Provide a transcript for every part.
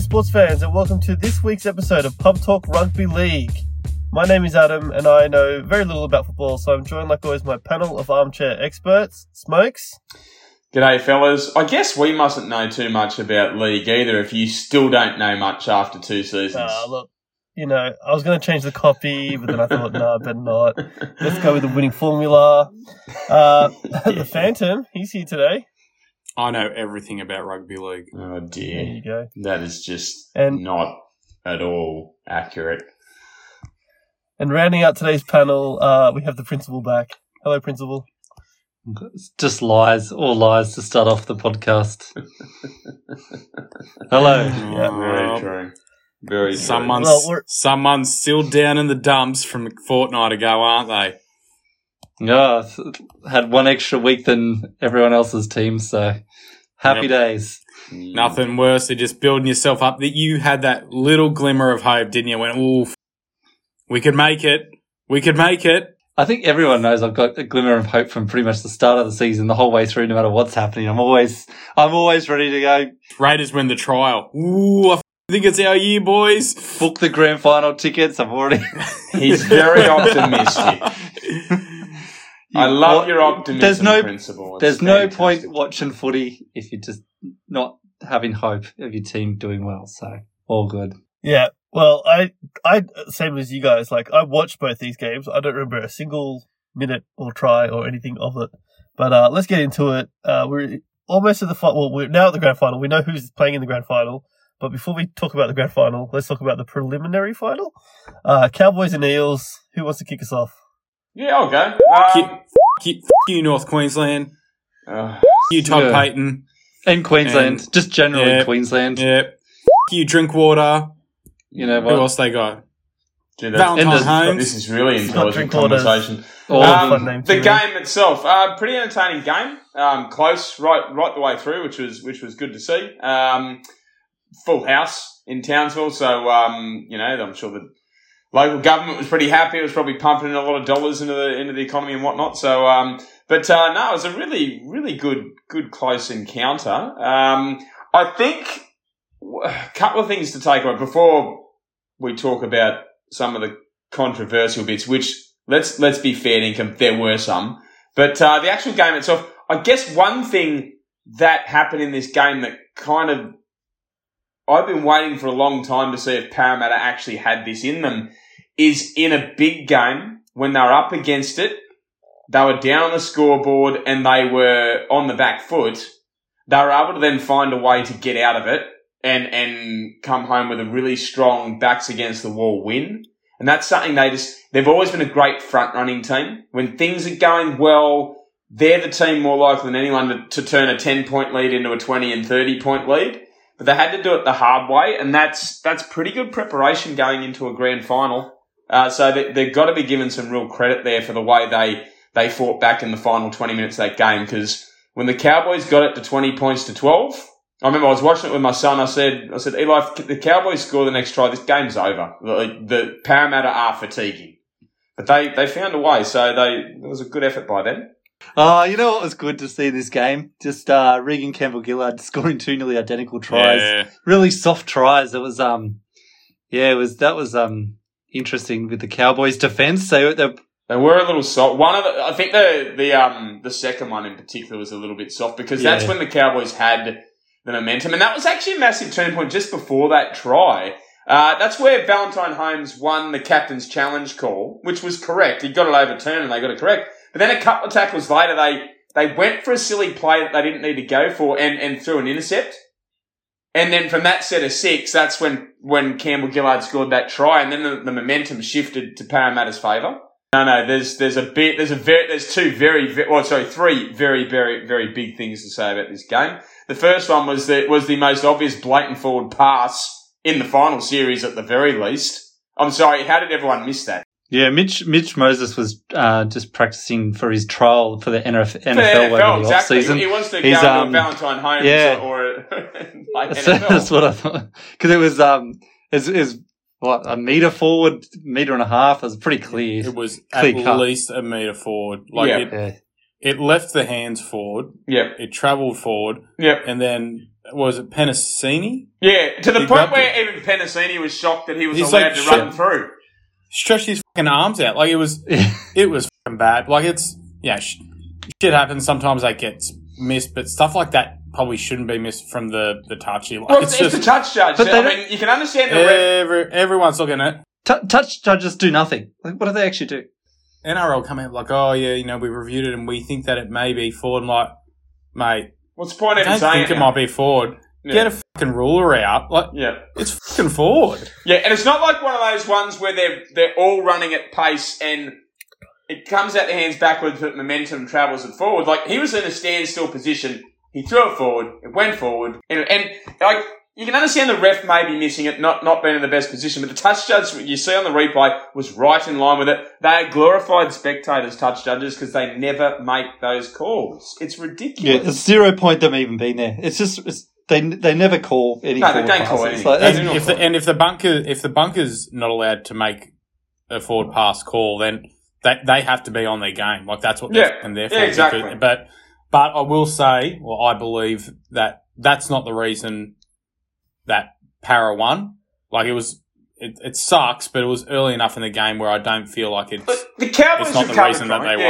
Sports fans, and welcome to this week's episode of Pub Talk Rugby League. My name is Adam, and I know very little about football, so I'm joined, like always, my panel of armchair experts. Smokes. G'day, fellas. I guess we mustn't know too much about league either if you still don't know much after two seasons. Uh, look, you know, I was going to change the copy, but then I thought, no, I better not. Let's go with the winning formula. Uh, the Phantom, he's here today. I know everything about rugby league. oh There dear. you go. That is just And- not at all accurate. And rounding out today's panel, uh, we have the Principal back. Hello, Principal. Just lies, all lies to start off the podcast. Hello. Yeah. Very true. Very true. Someone's, Well, someone's still down in the dumps from a fortnight ago, aren't they? Yeah, I had one extra week than everyone else's team, so happy Yep. days. Mm. Nothing worse than just building yourself up. That you had that little glimmer of hope, didn't you? When ooh, we could make it. We could make it. I think everyone knows I've got a glimmer of hope from pretty much the start of the season, the whole way through, no matter what's happening. I'm always, I'm always ready to go Raiders win the trial. Ooh, I f- think it's our year, boys. book the grand final tickets. I've already. He's very optimistic. I love What- your optimism, There's no, principle. It's there's no fantastic. point watching footy if you're just not having hope of your team doing well. So all good. Yeah, well, I, I, same as you guys, like, I watched both these games. I don't remember a single minute or try or anything of it. But, uh, let's get into it. Uh, we're almost at the final. Well, we're now at the grand final. We know who's playing in the grand final. But before we talk about the grand final, let's talk about the preliminary final. Uh, Cowboys and Eels. Who wants to kick us off? Yeah, I'll go. Keep- Um, Keep, f- you, North Queensland. uh, You, Todd Yeah. Payten. And Queensland, And- just generally yeah. Queensland. Yeah. F- You, Drinkwater. You know Who what? else they got? gee, that's- Valentine Enders. Holmes. this is really It's intelligent conversation. Um, fun name the too. game itself, uh, pretty entertaining game. Um, close right right the way through, which was which was good to see. Um, full house in Townsville, so um, you know I'm sure the local government was pretty happy. It was probably pumping in a lot of dollars into the into the economy and whatnot. So, um, but uh, no, it was a really really good good close encounter. Um, I think a couple of things to take away before we talk about some of the controversial bits, which let's let's be fair, Dinkum, there were some. But uh, the actual game itself, I guess one thing that happened in this game that kind of I've been waiting for a long time to see if Parramatta actually had this in them is in a big game when they were up against it, they were down on the scoreboard and they were on the back foot. They were able to then find a way to get out of it and and come home with a really strong backs against the wall win. And that's something they just they've always been a great front running team. When things are going well, they're the team more likely than anyone to, to turn a ten point lead into a twenty and thirty point lead. But they had to do it the hard way, and that's that's pretty good preparation going into a grand final. Uh, so they, they've got to be given some real credit there for the way they they fought back in the final twenty minutes of that game. Because when the Cowboys got it to twenty points to twelve, I remember I was watching it with my son. I said, I said, Eli, if the Cowboys score the next try, this game's over. The, the Parramatta are fatiguing, but they they found a way. So they it was a good effort by them. Oh, you know what was good to see this game? Just uh, Reagan Campbell-Gillard scoring two nearly identical tries. Yeah. Really soft tries. It was um, yeah, it was that was um interesting with the Cowboys' defense. So they They were a little soft. One of the, I think the the um the second one in particular was a little bit soft because that's when the Cowboys had the momentum, and that was actually a massive turning point just before that try. Uh, that's where Valentine Holmes won the captain's challenge call, which was correct. He got it overturned and they got it correct. But then a couple of tackles later, they they went for a silly play that they didn't need to go for and, and threw an intercept. And then from that set of six, that's when, when Campbell Gillard scored that try, and then the, the momentum shifted to Parramatta's favour. No, no, there's there's a bit there's a very there's two very, very well sorry three very very very big things to say about this game. The first one was that was the most obvious blatant forward pass in the final series at the very least. I'm sorry, how did everyone miss that? Yeah, Mitch Mitch Moses was uh, just practicing for his trial for the NFL, For NFL, over the exactly. offseason. He wants to He's, go um, to Valentine Holmes yeah. or, or like That's, NFL. that's what I thought because it was um, is is what a meter forward, meter and a half. It was pretty clear. It was Clear at cut. least a meter forward. Like Yeah. it, Yeah. it left the hands forward. Yep, It travelled forward, yep. and then was it Penisini? Yeah, to the He point grabbed where even Penisini was shocked that he was He's allowed like, to run through. Stretched his fucking arms out like it was. It was fucking bad. Like it's yeah, sh- shit happens. Sometimes that gets missed, but stuff like that probably shouldn't be missed from the the touchy. Like, Well, it's it's, it's just the touch judge. But I mean, you can understand the ref. everyone's looking at T- touch judges do nothing. Like, what do they actually do? NRL come out like, oh yeah, you know, we reviewed it and we think that it may be forward. And like, mate, What's the point I of even don't saying think it now? might be forward. Yeah. Get a fucking ruler out. Like, Yeah. it's fucking forward. Yeah, and it's not like one of those ones where they're they're all running at pace and it comes out the hands backwards, but momentum travels it forward. Like he was in a standstill position, he threw it forward, it went forward, and, and like you can understand the ref may be missing it, not not being in the best position, but the touch judge you see on the replay was right in line with it. They are glorified spectators, touch judges, because they never make those calls. It's Yeah, ridiculous. it's zero point them even being there. It's just it's, they they never call any. No, they forward don't call passes. anything. Like, They that's- do not And if the call. and if the bunker if the bunker's not allowed to make a forward mm. pass call, then they they have to be on their game. Like that's what Yeah. they're and there for. Yeah, exactly. Because- But but I will say, well, I believe that that's not the reason that Para won. Like it was, it, it sucks, but it was early enough in the game where I don't feel like it's. But the Cowboys It's not the reason from that it. they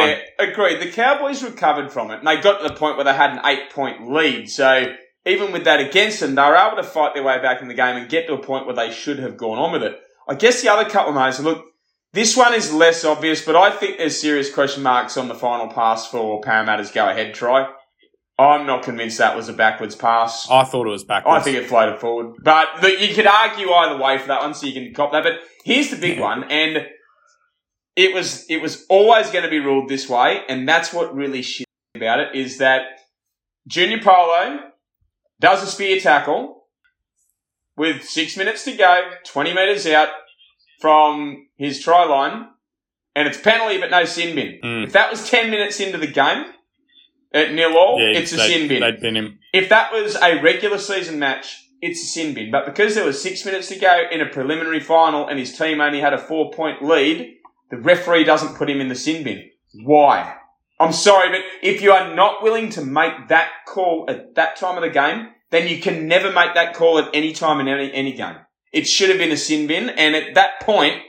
yeah, agreed. The Cowboys recovered from it, and they got to the point where they had an eight-point lead. So even with that against them, they were able to fight their way back in the game and get to a point where they should have gone on with it. I guess the other couple of moments, look, this one is less obvious, but I think there's serious question marks on the final pass for Parramatta's go-ahead try. I'm not convinced that was a backwards pass. I thought it was backwards. I think it floated forward. But the, you could argue either way for that one, so you can cop that. But here's the big one, and it was it was always going to be ruled this way, and that's what really shit about it is that Junior Paulo does a spear tackle with six minutes to go, twenty meters out from his try line, and it's penalty but no sin bin. Mm. If that was ten minutes into the game at nil all, Yeah, it's a sin bin. They'd been him. If that was a regular season match, it's a sin bin. But because there was six minutes to go in a preliminary final and his team only had a four point lead, the referee doesn't put him in the sin bin. Why? I'm sorry, but if you are not willing to make that call at that time of the game, then you can never make that call at any time in any, any game. It should have been a sin bin, and at that point,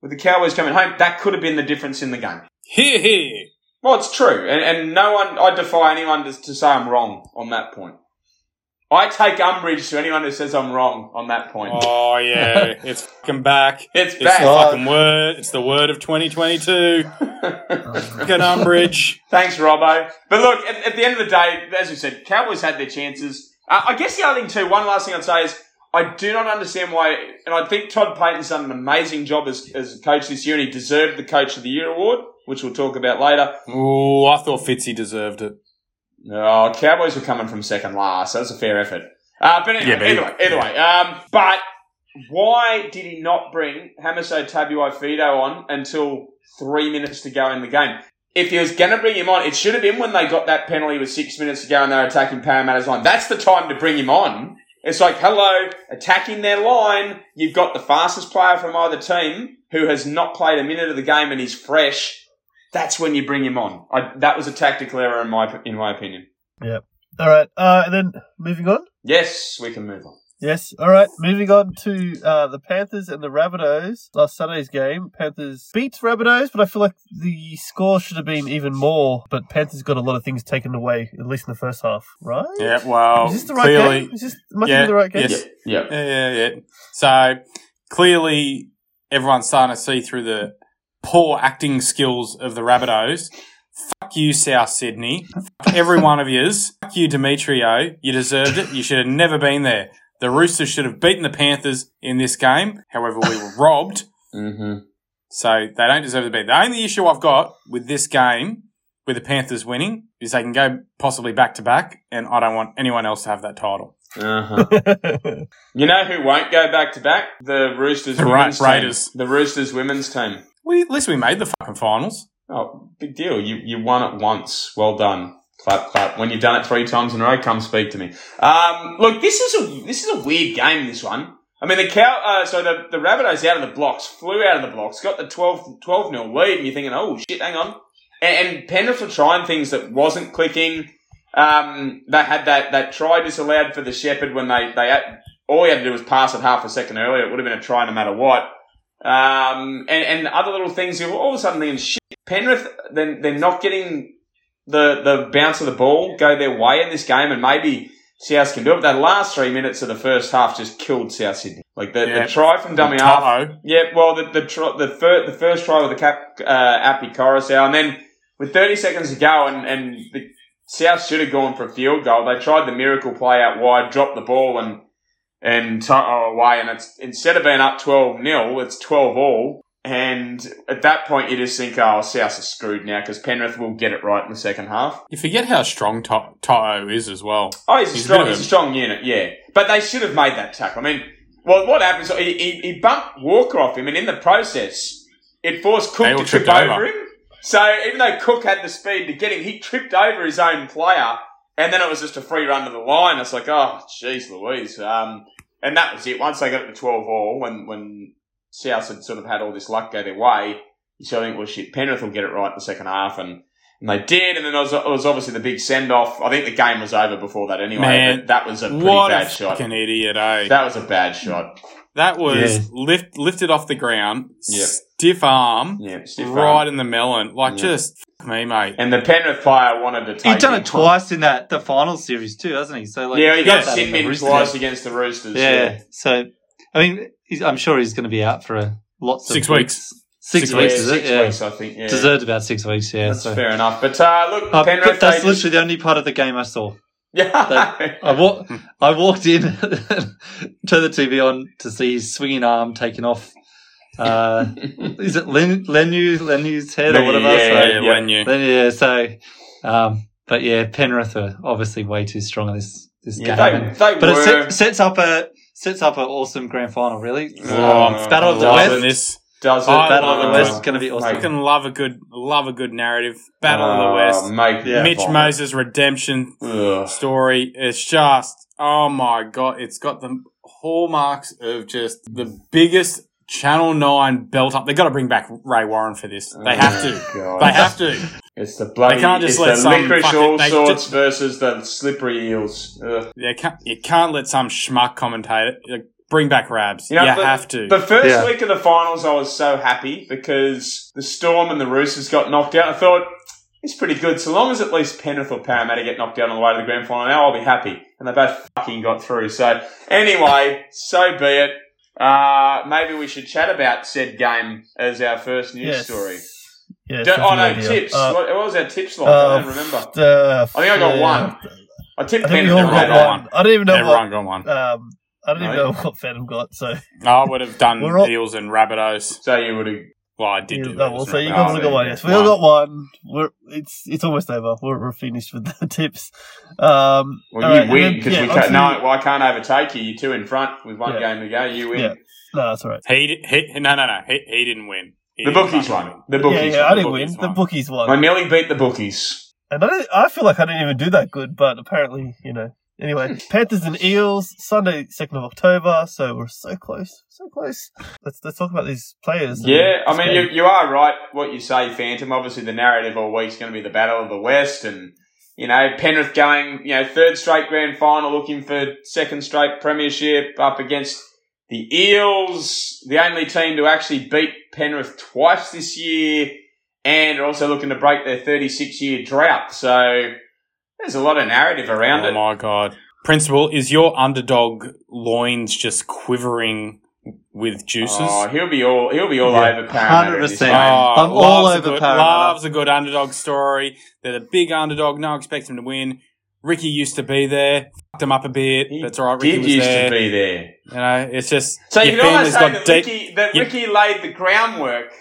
with the Cowboys coming home, that could have been the difference in the game. Here, here. Well, it's true, and, and no one, I defy anyone to, to say I'm wrong on that point. I take umbrage to anyone who says I'm wrong on that point. Oh yeah, it's fucking back. it's It's back. the fucking word. It's the word of 2022. Fucking umbrage. Thanks, Robbo. But look, at, at the end of the day, as you said, Cowboys had their chances. Uh, I guess the other thing too, one last thing I'd say is, I do not understand why, and I think Todd Payten's done an amazing job as, as a coach this year, and he deserved the Coach of the Year award, which we'll talk about later. Oh, I thought Fitzy deserved it. Oh, Cowboys were coming from second last. That was a fair effort. Uh, but anyway, Yeah, but- either way, either way. Um, but why did he not bring Hamiso Tabuai-Fidow on until three minutes to go in the game? If he was going to bring him on, it should have been when they got that penalty with six minutes to go and they're attacking Parramatta's line. That's the time to bring him on. It's like, hello, attacking their line. You've got the fastest player from either team who has not played a minute of the game and he's fresh. That's when you bring him on. I, that was a tactical error in my in my opinion. Yeah. All right. Uh, and then moving on. Yes, we can move on. Yes. All right. Moving on to uh, the Panthers and the Rabbitohs. Last Sunday's game, Panthers beat Rabbitohs, but I feel like the score should have been even more. But Panthers got a lot of things taken away, at least in the first half, right? Yeah, well, Is this the right clearly, game? Is this must Yeah, be the right game? yes. Yeah. Yeah, yeah, yeah. So clearly, everyone's starting to see through the poor acting skills of the Rabbitohs. Fuck you, South Sydney. Fuck every one of yous. Fuck you, Demetriou. You deserved it. You should have never been there. The Roosters should have beaten the Panthers in this game. However, we were robbed. Mm-hmm. So they don't deserve to be. The only issue I've got with this game, with the Panthers winning, is they can go possibly back to back, and I don't want anyone else to have that title. Uh-huh. You know who won't go back to back? The Roosters The women's Ra- Raiders. team. The Roosters women's team. We, at least we made the fucking finals. Oh, big deal. You you won it once. Well done. Clap, clap. When you've done it three times in a row, come speak to me. Um, look, this is a this is a weird game. This one. I mean, the cow. Uh, so the the Rabbitohs out of the blocks, flew out of the blocks, got the 12 12 nil lead, and you're thinking, oh shit, hang on. And, and Penrith were trying things that wasn't clicking. Um, they had that, that try disallowed for the Shepherd when they, they had, all he had to do was pass it half a second earlier. It would have been a try no matter what. Um, and, and other little things, you're all of a sudden thinking, shit, Penrith, then they're not getting the, the bounce of the ball go their way in this game and maybe South can do it. But that last three minutes of the first half just killed South Sydney. Like the, Yeah. the try from dummy half. Yeah, well, the the tr- the, fir- the first try with the cap uh, Api Koroisau, and then with 30 seconds to go, and and the South should have gone for a field goal. They tried the miracle play out wide, dropped the ball, and and To'o oh, away, and it's instead of being up 12 0 it's 12 all. And at that point, you just think, oh, South are screwed now because Penrith will get it right in the second half. You forget how strong To- To'o is as well. Oh, he's, a He's a strong, of he's a a- strong unit, yeah. But they should have made that tackle. I mean, well, what happens? He, he, he bumped Walker off him, and in the process, it forced Cook to trip over. over. him. So even though Cook had the speed to get him, he tripped over his own player, and then it was just a free run to the line. It's like, oh, jeez, Louise. Um, and that was it. Once they got it to twelve all, when when South had sort of had all this luck go their way, you sort of think, well, shit, Penrith will get it right in the second half, and. And they did, and then there was, it was obviously the big send off. I think the game was over before that anyway. Man, but that was a pretty What bad a shot. fucking idiot, eh? That was a bad shot. That was Yeah. lift lifted off the ground, Yep. Stiff arm, Yeah, stiff right arm. in the melon. Like Yeah. just fuck me, mate. And the Penrith player wanted to take. He's done him. it twice in that the final series too, hasn't he? So like, yeah, he Yeah. got that sin in the min twice against the Roosters. Yeah. Yeah, So I mean, he's, I'm sure he's going to be out for a lots of Six weeks. Six, Six weeks, Yeah, is six it? Yeah. weeks, I think. Yeah, Deserved about six weeks. Yeah. that's so. fair enough. But uh, look, Uh, Penrith. but that's they just- literally the only part of the game I saw. yeah. I, wa- I walked in, turned the TV on to see his swinging arm taken off. Uh, is it Len, Lenu, Lenu's head or whatever? yeah, so, Yeah, yeah. yeah, when you. Then, yeah, so, um, but yeah, Penrith are obviously way too strong in this this yeah, game. they, they but were. it set, sets up a sets up an awesome grand final. Really, Oh, I'm Uh, Battle of the loving West. this. does it? I Battle of the it. West is going to be awesome. Mate. can love a good, love a good narrative. Battle of the Oh, West. mate, Yeah. Mitch vomit. Moses redemption Ugh. story. It's just, oh my god, it's got the hallmarks of just the biggest Channel Nine belt up. They've got to bring back Ray Warren for this. They oh have to. Oh, God. They have to. It's the bloody. They can't just it's let the some licorice fucking- all sorts just- versus the slippery eels. Ugh. You can't. You can't let some schmuck commentator like, bring back Rabs. You know, you the- have to. The first Yeah. week of the finals, I was so happy because the Storm and the Roosters got knocked out. I thought it's pretty good, so long as at least Penrith or Parramatta get knocked out on the way to the grand final. Now I'll be happy, and they both fucking got through. So anyway, so be it. Uh, maybe we should chat about said game as our first news Yes. story. Yeah, Don't, oh no, definitely, yeah. tips. Uh, what, what was our tips like? uh, I don't remember. uh, I think I got yeah, one. I tipped I think we Penrith all got Rabbitohs. one. I don't even know Everyone got one. what. Um, I don't even know what Phantom got. So I would have done We're all- Eels and Rabbitohs. So you would have. Well, I did do You- Eels well, and so you Rabbitohs. guys Oh, all got one. yeah. Yes, we all got one. We're it's it's almost over. We're, we're finished with the tips. Um, Well, all you right, and win then, because yeah, we can't. obviously- No, well, I can't overtake you. You're two in front with one Yeah. game to go. You win. Yeah. No, that's all right. He, he no no no he, he didn't win. He The didn't bookies fucking won. The bookies yeah, yeah, won. I didn't bookies win. The bookies won. I nearly beat the bookies. And I, I feel like I didn't even do that good, but apparently, you know. Anyway, hmm. Panthers and Eels, Sunday, second of October. So we're so close, so close. Let's let's talk about these players. Yeah, I mean, you, you are right what you say, Phantom. Obviously, the narrative all week's going to be the Battle of the West and, you know, Penrith going, you know, third straight grand final looking for second straight premiership up against the Eels, the only team to actually beat Penrith twice this year and are also looking to break their 36 year drought. So there's a lot of narrative around Oh it. Oh my god! Principal, is your underdog loins just quivering with juices? Oh, he'll be all he'll be all Yeah, over Parramatta. in 100%. game. Ah, I'm all a over good, Parramatta. Loves a good underdog story. They're the big underdog. No one expects him to win. Ricky used to be there. Fucked him up a bit. He That's all right. Ricky Did was used there. to be there. You know, it's just So you your can almost family's say that deep- Ricky, that you- Ricky laid the groundwork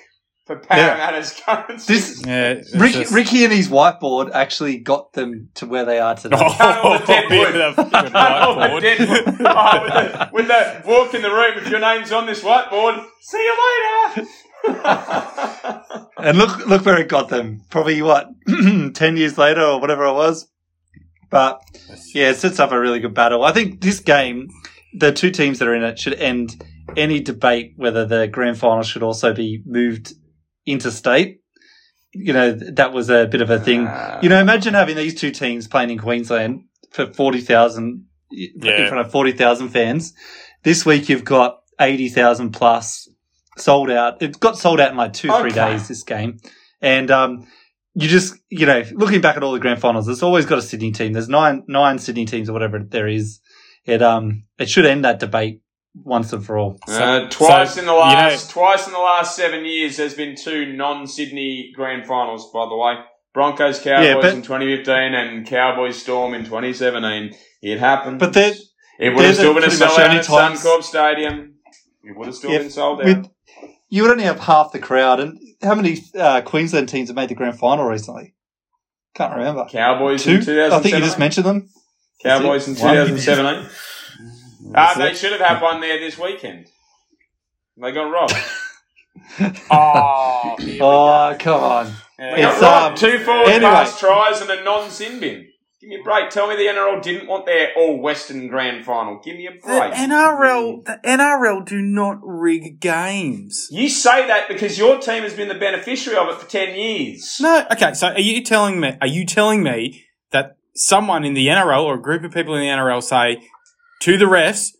for Parramatta's currency. This Yeah, it's Ricky, just- Ricky and his whiteboard actually got them to where they are today. Oh, the dead wood. yeah, the fucking Oh, the whiteboard. dead. Oh, with, the, with the walk in the room, if your name's on this whiteboard, see you later. And look, look where it got them. Probably what ten years later or whatever it was. But yeah, it sets up a really good battle. I think this game, the two teams that are in it, should end any debate whether the grand final should also be moved interstate. you know, that was a bit of a thing. Uh, You know, imagine having these two teams playing in Queensland for 40,000, in Yeah. front of 40,000 fans. This week you've got 80,000 plus sold out. It got sold out in like two, three Okay. days, this game. And, um, you just, you know, looking back at all the grand finals, it's always got a Sydney team. There's nine, nine Sydney teams or whatever there is. It, um, it should end that debate once and for all. Uh, twice so, in the you know- last twice in the last seven years, there's been two non-Sydney grand finals. By the way, Broncos Cowboys Yeah, but- in 2015 and Cowboys Storm in 2017. It happened. But they're, it would have still been a sellout at Suncorp Stadium. It would have still Yeah, been sold out. with, you would only have half the crowd. And how many uh, Queensland teams have made the grand final recently? Can't remember. Cowboys Two? I think you just mentioned them. Cowboys in 2017. Ah, they should have had one there this weekend. They got robbed. Oh, here we Oh, come on. go. They Yeah. got It's, robbed. um, Two forward anyway. pass tries and a non-sin bin. Give me a break. Tell me the NRL didn't want their all-Western grand final. Give me a The break. NRL, the NRL do not rig games. You say that because your team has been the beneficiary of it for 10 years. No, okay. So are you telling me? Are you telling me that someone in the NRL or a group of people in the NRL say to the refs,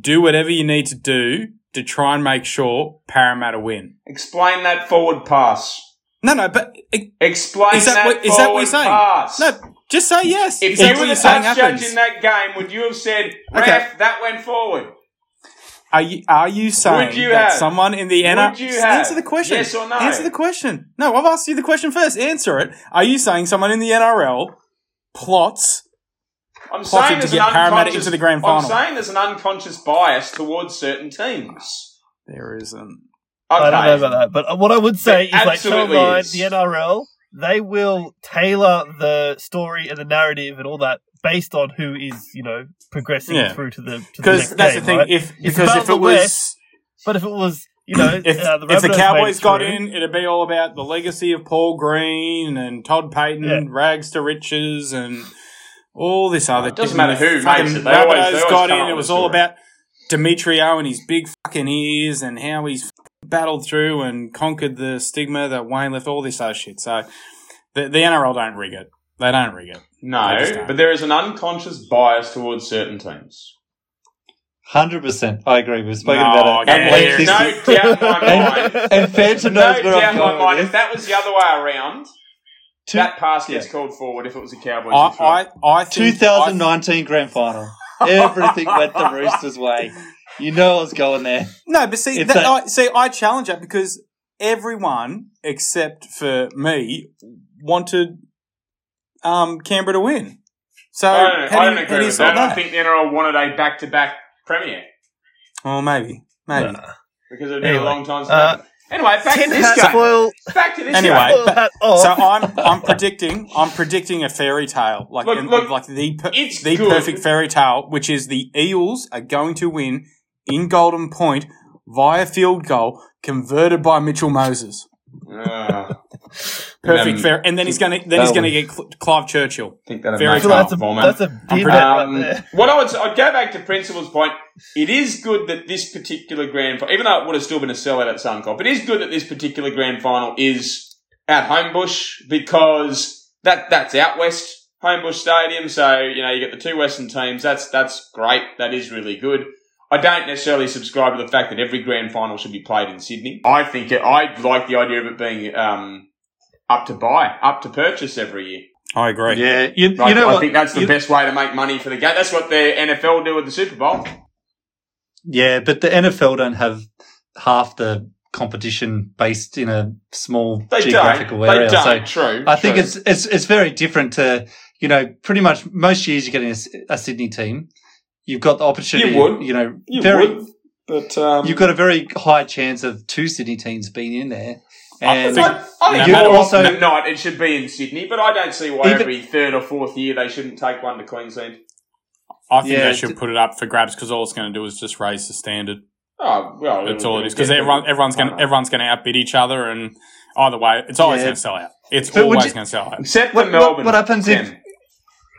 do whatever you need to do to try and make sure Parramatta win? Explain that forward pass. No, no, but it, Explain is that, that, what, is that what you're forward saying? pass. No, just say yes. If you were the saying judge in that game, would you have said, Okay. ref, that went forward? Are you are you saying you that have? someone in the NRL? Would you Just have? Answer the question. Yes or no? Answer the question. No, I've asked you the question first. Answer it. Are you saying someone in the NRL plots? I'm Plotted saying to there's get an Parramatta unconscious, into the grand I'm saying there's an unconscious bias towards certain teams. There isn't. Okay. I don't know about that, but what I would say There is like Channel absolutely 9, the NRL, they will tailor the story and the narrative and all that based on who is, you know, progressing Yeah. through to the to the Because that's game, the thing. right? If It's because if the it was West, But if it was, you know, if, uh, the if the Cowboys got through, in, it'd be all about the legacy of Paul Green and Todd Payten, Yeah. rags to riches, and all this other. It doesn't matter who Fucking makes it, they always- they Rabbitohs always got in. It was all story. about Demetriou and his big fucking ears and how he's battled through and conquered the stigma that Wayne left. All this other shit. So the, the NRL don't rig it. They don't rig it. No, I just don't. but there is an unconscious bias towards certain teams. Hundred percent, I agree. We've spoken No, about it. okay. And length there's this no doubt in my mind. and Phantom no knows where doubt I'm in my going mind. with If this. that was the other way around, Two- that pass gets yeah. called forward if it was a Cowboys. I, in. I, I think 2019 grand final. Everything went the Roosters' way. You know I was going there. No, but see, that, a- I, see, I challenge that because everyone except for me wanted um, Canberra to win. So I don't, how I do don't you, how agree do with solve that. I think the NRL wanted a back-to-back premier Well, maybe, maybe. Nah. because it'd been Anyway, a long time. Since uh, happened. Anyway, back to this hat game. foil, Back to this Anyway, game. foil but- So I'm I'm predicting I'm predicting a fairy tale like Look, an- look, like the per- it's the good. perfect fairy tale, which is the Eels are going to win in Golden Point via field goal converted by Mitchell Moses. Uh, Perfect fair, and then he's going to then he's going to get Cl- Clive Churchill. I think that'd Very make So that's a, vomit. that's a big Um, right what I would I'd go back to Principal's point. It is good that this particular grand final, even though it would have still been a sellout at Suncorp, it is good that this particular grand final is at Homebush because that that's out west Homebush Stadium. So you know you get the two Western teams. That's that's great. That is really good. I don't necessarily subscribe to the fact that every grand final should be played in Sydney. I think it, I like the idea of it being um, up to buy, up to purchase every year. I agree. Yeah, you, Like, you know I what? think that's the You- best way to make money for the game. That's what the NFL do with the Super Bowl. Yeah, but the NFL don't have half the competition based in a small They geographical don't. area. They So don't. True. I think true. it's it's it's very different to you know pretty much most years you're getting a Sydney team. You've got the opportunity. You would. You know, you very. would, but um, You've got a very high chance of two Sydney teams being in there. And think- I, I think You more also- often than not, it should be in Sydney, but I don't see why Even- every third or fourth year they shouldn't take one to Queensland. I think Yeah, they should d- put it up for grabs because all it's going to do is just raise the standard. Oh well, That's it'll- all it is because everyone everyone's going to everyone's going to outbid each other, and either way, it's always Yeah. going to sell out. It's But always you- going to sell out. Except for What- what- Melbourne. what happens if- Ken.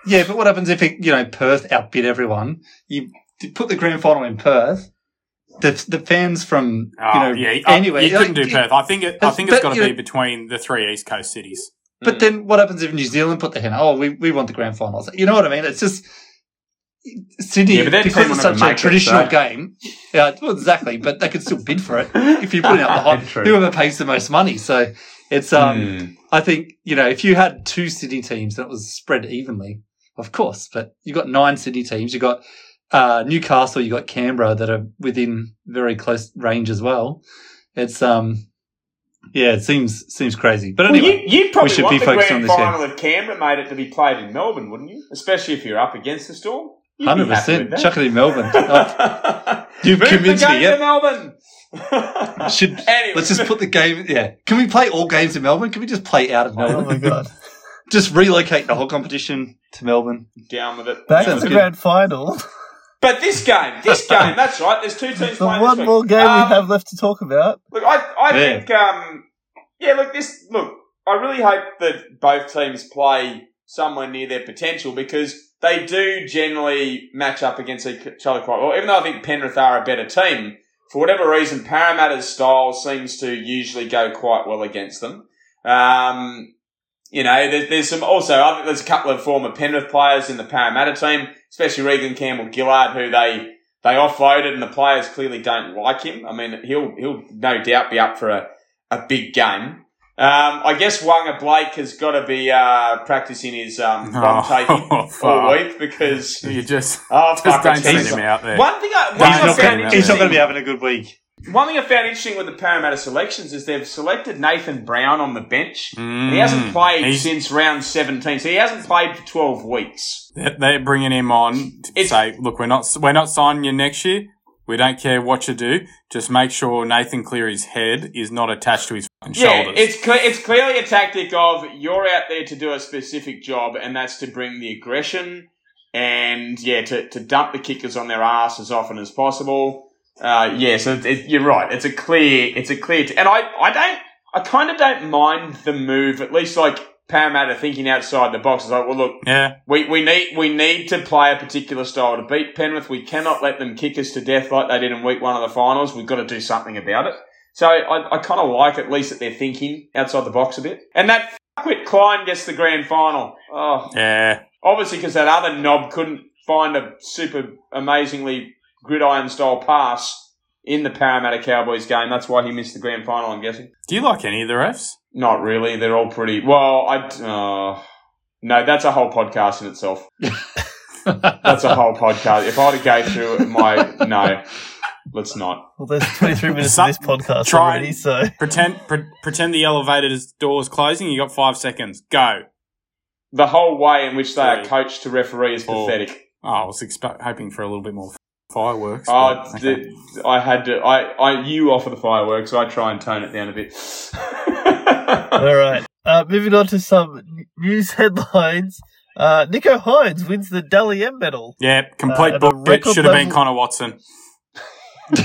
Yeah, but what happens if it, you know Perth outbid everyone? You put the grand final in Perth. the the fans from Oh, you know yeah, uh, anyway. you couldn't like, do Perth. I think it. I think it's got to be know- between the three East Coast cities. But Mm. then what happens if New Zealand put their hand? Oh, we, we want the grand finals. You know what I mean? It's just Sydney Yeah, but because it's such a make it, traditional game. Yeah, well, exactly. But they could still bid for it if you put it out the hot. Whoever pays the most money. So it's um. Mm. I think you know if you had two Sydney teams and it was spread evenly, of course. But you've got nine Sydney teams. You've got uh, Newcastle. You've got Canberra that are within very close range as well. It's um. Yeah, it seems seems crazy. But Well, anyway, you, you'd probably should want be the focused grand on this final if Canberra made it to be played in Melbourne, wouldn't you? Especially if you're up against the Storm. Hundred percent. Chuck it in Melbourne. Oh. You've Move the convinced game me. Yeah. to Melbourne. Should Anyway. let's just put the game. Yeah, can we play all games in Melbourne? Can we just play out of Melbourne? Oh my god. Just relocate the whole competition to Melbourne. down with it. Back Sounds to the good. grand final. But this game, this game, that's right. There's two teams The playing. one this more game Um, we have left to talk about. Look, I, I Yeah. think, um, yeah, look, this, look, I really hope that both teams play somewhere near their potential because they do generally match up against each other quite well. Even though I think Penrith are a better team, for whatever reason, Parramatta's style seems to usually go quite well against them. Um, you know, there's, there's some also, I think there's a couple of former Penrith players in the Parramatta team, especially Reagan Campbell-Gillard, who they, they offloaded and the players clearly don't like him. I mean, he'll, he'll no doubt be up for a, a big game. Um, I guess Waqa Blake has got to be, uh, practicing his, um, bomb Oh, taking all week because, You just oh, just fuck, don't send him out there. One thing I, one He's thing I not found gonna- He's not going to be having a good week. One thing I found interesting with the Parramatta selections is they've selected Nathan Brown on the bench. And he Mm, hasn't played he's- since round 17, so he hasn't played for 12 weeks. They're bringing him on to It's- say, look, we're not we're not signing you next year. We don't care what you do. Just make sure Nathan Cleary's head is not attached to his Yeah, shoulders. it's cle it's clearly a tactic of you're out there to do a specific job, and that's to bring the aggression and yeah, to, to dump the kickers on their ass as often as possible. Uh, yeah, so it, it- you're right. It's a clear, it's a clear, t- and I, I don't, I kind of don't mind the move. At least like Parramatta thinking outside the box. It's like, well, look, yeah, we, we need we need to play a particular style to beat Penrith. We cannot let them kick us to death like they did in week one of the finals. We've got to do something about it. So I, I kind of like at least that they're thinking outside the box a bit. And that fuckwit Klein gets the grand final. Oh, yeah. obviously because that other knob couldn't find a super amazingly gridiron style pass in the Parramatta Cowboys game. That's why he missed the grand final. I'm guessing. Do you like any of the refs? Not really. They're all pretty. Well, I. Uh, no, that's a whole podcast in itself. That's a whole podcast. If I were to go through my no, let's not. Well, there's 23 minutes Some- of this podcast try- already, so Pretend pre- pretend the elevator door's closing. You got five seconds. Go. The whole way in which they are coached to referee is Four. pathetic. Oh, I was expe- hoping for a little bit more fireworks. Oh, but- it's the, I had to. I, I, you offer the fireworks, I try and tone it down a bit. all right. Uh, moving on to some news headlines. Uh, Nicho Hynes wins the Dally M medal. yeah, complete Uh, at a bullshit. Should have been level- Connor Watson.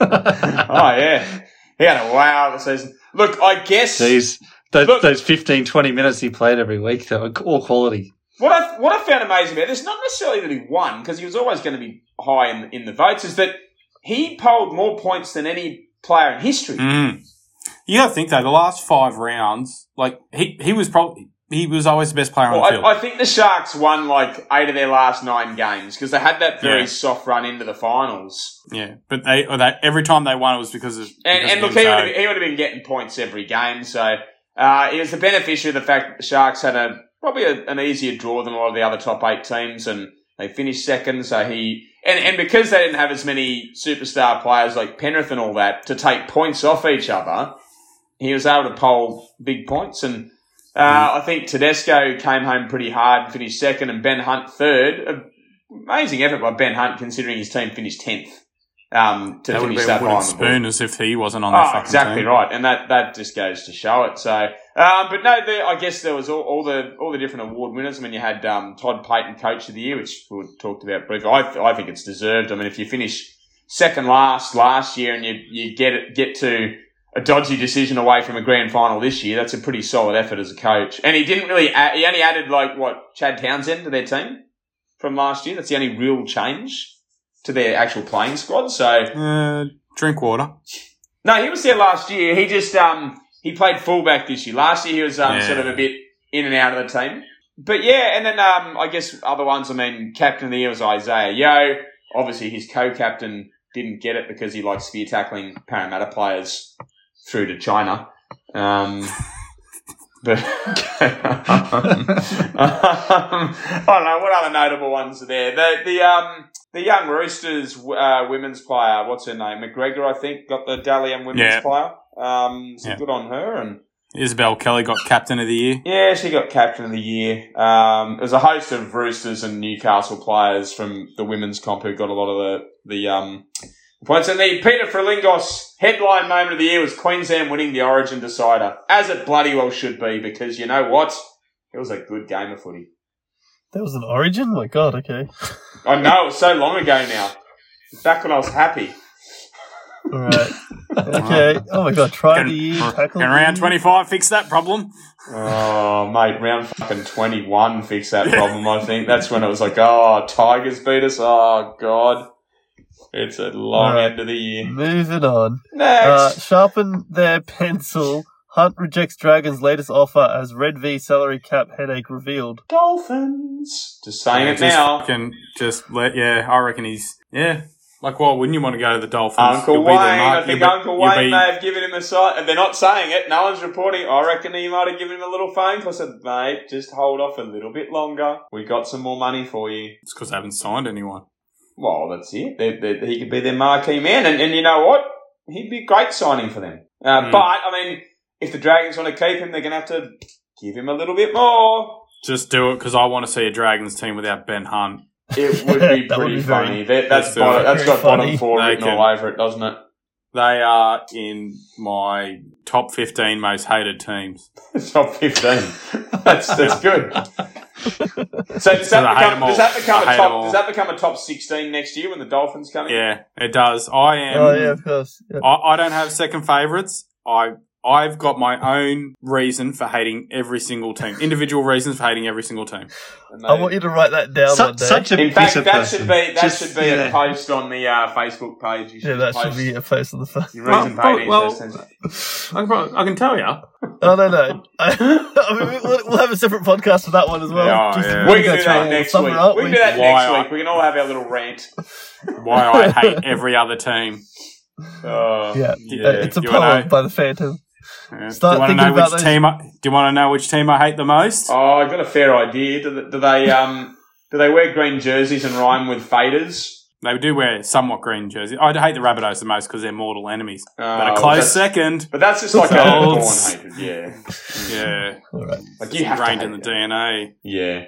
oh yeah, he had a wow of a season. Look, I guess Jeez, those, Look- those 15, 20 minutes he played every week, they were all quality. What I what I found amazing about this, not necessarily that he won, because he was always going to be high in in the votes, is that he polled more points than any player in history. Mm. You got to think though, the last five rounds, like he he was probably he was always the best player on the field. I, I think the Sharks won like eight of their last nine games because they had that very Yeah. soft run into the finals. yeah, but they, or they every time they won it was because of And, because and look, he would, have, he would have been getting points every game. So uh, he was the beneficiary of the fact that the Sharks had a probably a, an easier draw than a lot of the other top eight teams, and they finished second. So he and and because they didn't have as many superstar players like Penrith and all that to take points off each other, he was able to poll big points. And uh, I think Tedesco came home pretty hard, and finished second, and Ben Hunt third. Amazing effort by Ben Hunt considering his team finished tenth. Um, to that finish that been on the board. spoon as if he wasn't on that Oh, fucking exactly team. right, and that, that just goes to show it. So, um, but no, I guess there was all, all the all the different award winners. I mean, you had um, Todd Payten, Coach of the Year, which we talked about briefly. I, I think it's deserved. I mean, if you finish second last last year and you you get it, get to a dodgy decision away from a grand final this year, that's a pretty solid effort as a coach. And he didn't really add, he only added like what Chad Townsend to their team from last year. That's the only real change to their actual playing squad. So Uh, Drinkwater. no, he was there last year. He just um he played fullback this year. Last year he was um Yeah. sort of a bit in and out of the team. But yeah, and then um I guess other ones. I mean, captain of the year was Isaah Yeo. Obviously, his co-captain didn't get it because he likes spear tackling Parramatta players through to China. Um, but um, I don't know what other notable ones are there. The the um the young Roosters uh, women's player, what's her name? McGregor, I think, got the Dally M women's Yeah. player. Um, so Yeah. good on her and. Isabel Kelly got captain of the year. Yeah, she got captain of the year. Um, there's a host of Roosters and Newcastle players from the women's comp who got a lot of the the um, points. And the Peter Frilingos headline moment of the year was Queensland winning the Origin decider, as it bloody well should be, because you know what? It was a good game of footy. That was an origin? My god, okay. I know it was so long ago now. Back when I was happy. Alright. Okay. Oh my god, try Can, the year, can round 25 fix that problem? Oh, mate, round fucking 21 fixed that problem, I think. That's when it was like, oh, Tigers beat us. Oh, God. It's a long Alright. end of the year. Moving on. Next. Uh, sharpen their pencil. Hunt rejects Dragon's latest offer as Red V salary cap headache revealed. Dolphins. Just saying it just now. fucking- just let, yeah, I reckon he's, yeah. Like, why wouldn't you want to go to the Dolphins? Uncle You'll Wayne, be their I think you'll be- Uncle you'll Wayne be- may have given him a side. And they're not saying it. No one's reporting. I reckon he might have given him a little phone call. Said, mate, just hold off a little bit longer. We got some more money for you. It's because they haven't signed anyone. Well, that's it. They, they, he could be their marquee man, and, and you know what? He'd be a great signing for them. Uh, Mm. But I mean, if the Dragons want to keep him, they're going to have to give him a little bit more. Just do it because I want to see a Dragons team without Ben Hunt. It would be That would pretty be funny. That, that's bottom, it. that's Very got bottom funny. four They written can- all over it, doesn't it? They are in my top 15 most hated teams. Top fifteen. that's that's good. So does that become, does that become I a hate them top? Does that become a top sixteen next year when the Dolphins come in? Yeah, it does. I am. Oh yeah, of course. Yeah. I, I don't have second favourites. I I've got my own reason for hating every single team. Individual reasons for hating every single team. And I want you to write that down Su- such a in fact, bitter that person. should be that Just, should be a post on the uh, Facebook page. You yeah, that should be a face on the phone. Your reason Well, for well, hating well, this I can, I can tell you. Oh no, no. I, I mean, we'll, we'll have a separate podcast for that one as well. Yeah, Just yeah. to We can do go that next week. aren't We can do that Why next I- week. We can all have our little rant. Why I hate every other team. Oh, Yeah. Yeah. Uh, it's a Do you wanna poem by the Phantom. Yeah. Start do you want to thinking know about which those- team? I, do you want to know which team I hate the most? Oh, I got a fair idea. Do they, do they um do they wear green jerseys and rhyme with faders? They do wear somewhat green jerseys. I hate the Rabbitohs the most because they're mortal enemies. Uh, But a close that's- second. But that's just like a Colts. born hatred. Yeah, Yeah, All right. like you have to ingrained in the it. DNA. Yeah.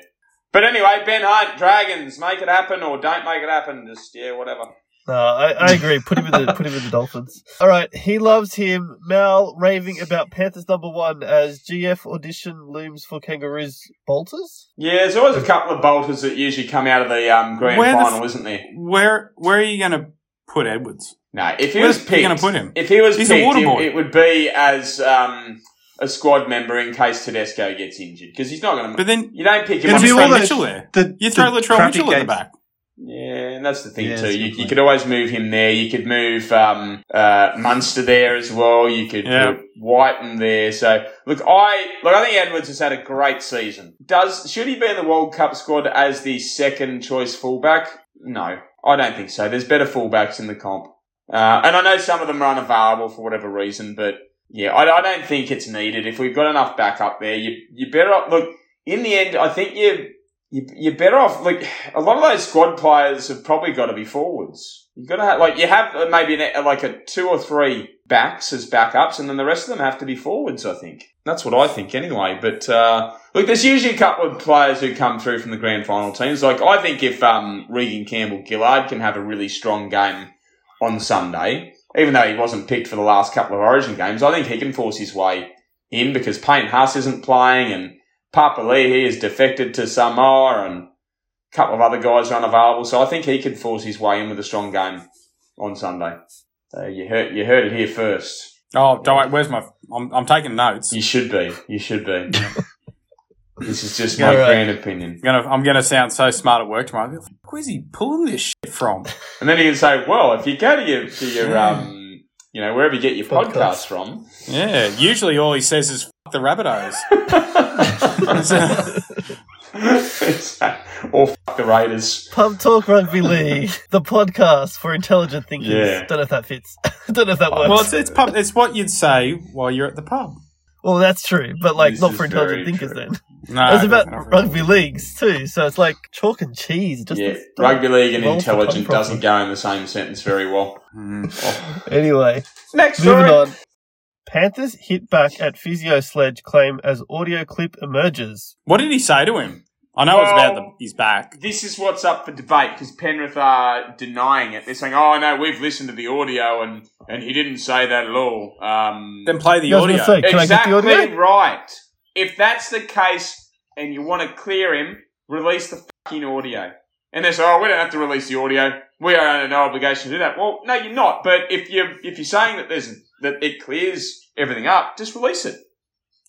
But anyway, Ben Hunt, Dragons, make it happen or don't make it happen. Just yeah, whatever. No, I, I agree. Put him in the put him in the Dolphins. All right, he loves him. Mal raving about Panthers number one as GF audition looms for Kangaroos bolters. Yeah, there's always a couple of bolters that usually come out of the um, grand Where the final, f- isn't there? Where where are you going to put Edwards? No, if he Where's was he picked, gonna put him? if he was He's picked, water it, it would be as um, a squad member in case Tedesco gets injured because he's not going to. But then You don't pick him. It'll be you the all throw those- Mitchell there. The, You throw the Latrell crappy Mitchell at the back. Yeah, and that's the thing Yeah, too. You, you could always move him there. You could move um, uh, Munster there as well. You could Yeah. put Whiten there. So look, I look. I think Edwards has had a great season. Does should he be in the World Cup squad as the second choice fullback? No, I don't think so. There's better fullbacks in the comp, uh, and I know some of them are unavailable for whatever reason. But yeah, I, I don't think it's needed. If we've got enough backup there, you you better look. In the end, I think you you, you're better off. Like a lot of those squad players have probably got to be forwards. You've got to have like you have uh, maybe an, like a two or three backs as backups, and then the rest of them have to be forwards. I think that's what I think anyway. But uh, look, there's usually a couple of players who come through from the grand final teams. Like I think if um, Reagan Campbell-Gillard can have a really strong game on Sunday, even though he wasn't picked for the last couple of Origin games, I think he can force his way in because Payne Haas isn't playing and Papalii is defected to Samoa and a couple of other guys are unavailable. So I think he could force his way in with a strong game on Sunday. So you heard you heard it here first. Oh, don't wait, where's my? I'm, I'm taking notes. You should be. You should be. This is just Yeah, my right. grand opinion. I'm gonna, I'm gonna sound so smart at work tomorrow. Where's he pulling this shit from? And then he can say, "Well, if you go to your to your um, you know, wherever you get your Podcast. podcast from, Yeah, usually all he says is "fuck the Rabbitohs." it's, or fuck the Raiders." Pub Talk Rugby League, the podcast for intelligent thinkers. Yeah. Don't know if that fits. Don't know if that works. well, it's it's, pub, it's what you'd say while you're at the pub. Well, that's true, but like This not for intelligent thinkers. true. Then No, it's about not really. rugby leagues too, so it's like chalk and cheese. Just yeah, rugby league and intelligent doesn't go in the same sentence very well. Mm. Anyway, Next moving story. on. Panthers hit back at physio sledge claim as audio clip emerges. What did he say to him? I know it's about the, Well- his back. This is what's up for debate because Penrith are denying it. They're saying, "Oh no, we've listened to the audio and and he didn't say that at all." Um, Then play the Yeah, I was audio. say, can I get the exactly audio? right. If that's the case and you want to clear him, release the fucking audio. And they say, "Oh, we don't have to release the audio. We are under no obligation to do that." Well, no, you're not. But if you if you're saying that there's that it clears everything up, just release it.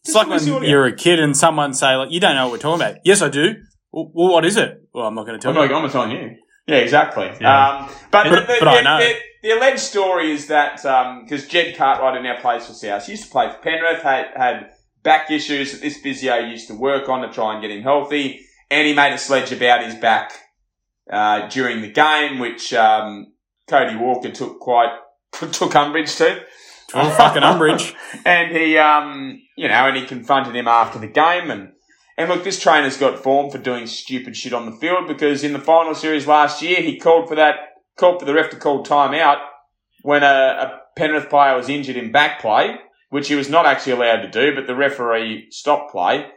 It's like when release the audio. you're a kid and someone say like, "You don't know what we're talking about." Yes, I do. Well, well what is it? Well, I'm not going to tell I'm you. not, I'm not telling you. Yeah, exactly. Yeah. Um, but But- the, the, I know. the, the alleged story is that because Jed Cartwright who now plays for South, He used to play for Penrith, had, had back issues that this physio used to work on to try and get him healthy, and he made a sledge about his back uh, during the game, which um, Cody Walker took quite took umbrage to. Oh, fucking umbrage. and he, um, you know, and he confronted him after the game. And, and look, this trainer's got form for doing stupid shit on the field because in the final series last year, he called for that, called for the ref to call timeout when a, a Penrith player was injured in back play, which he was not actually allowed to do, but the referee stopped play.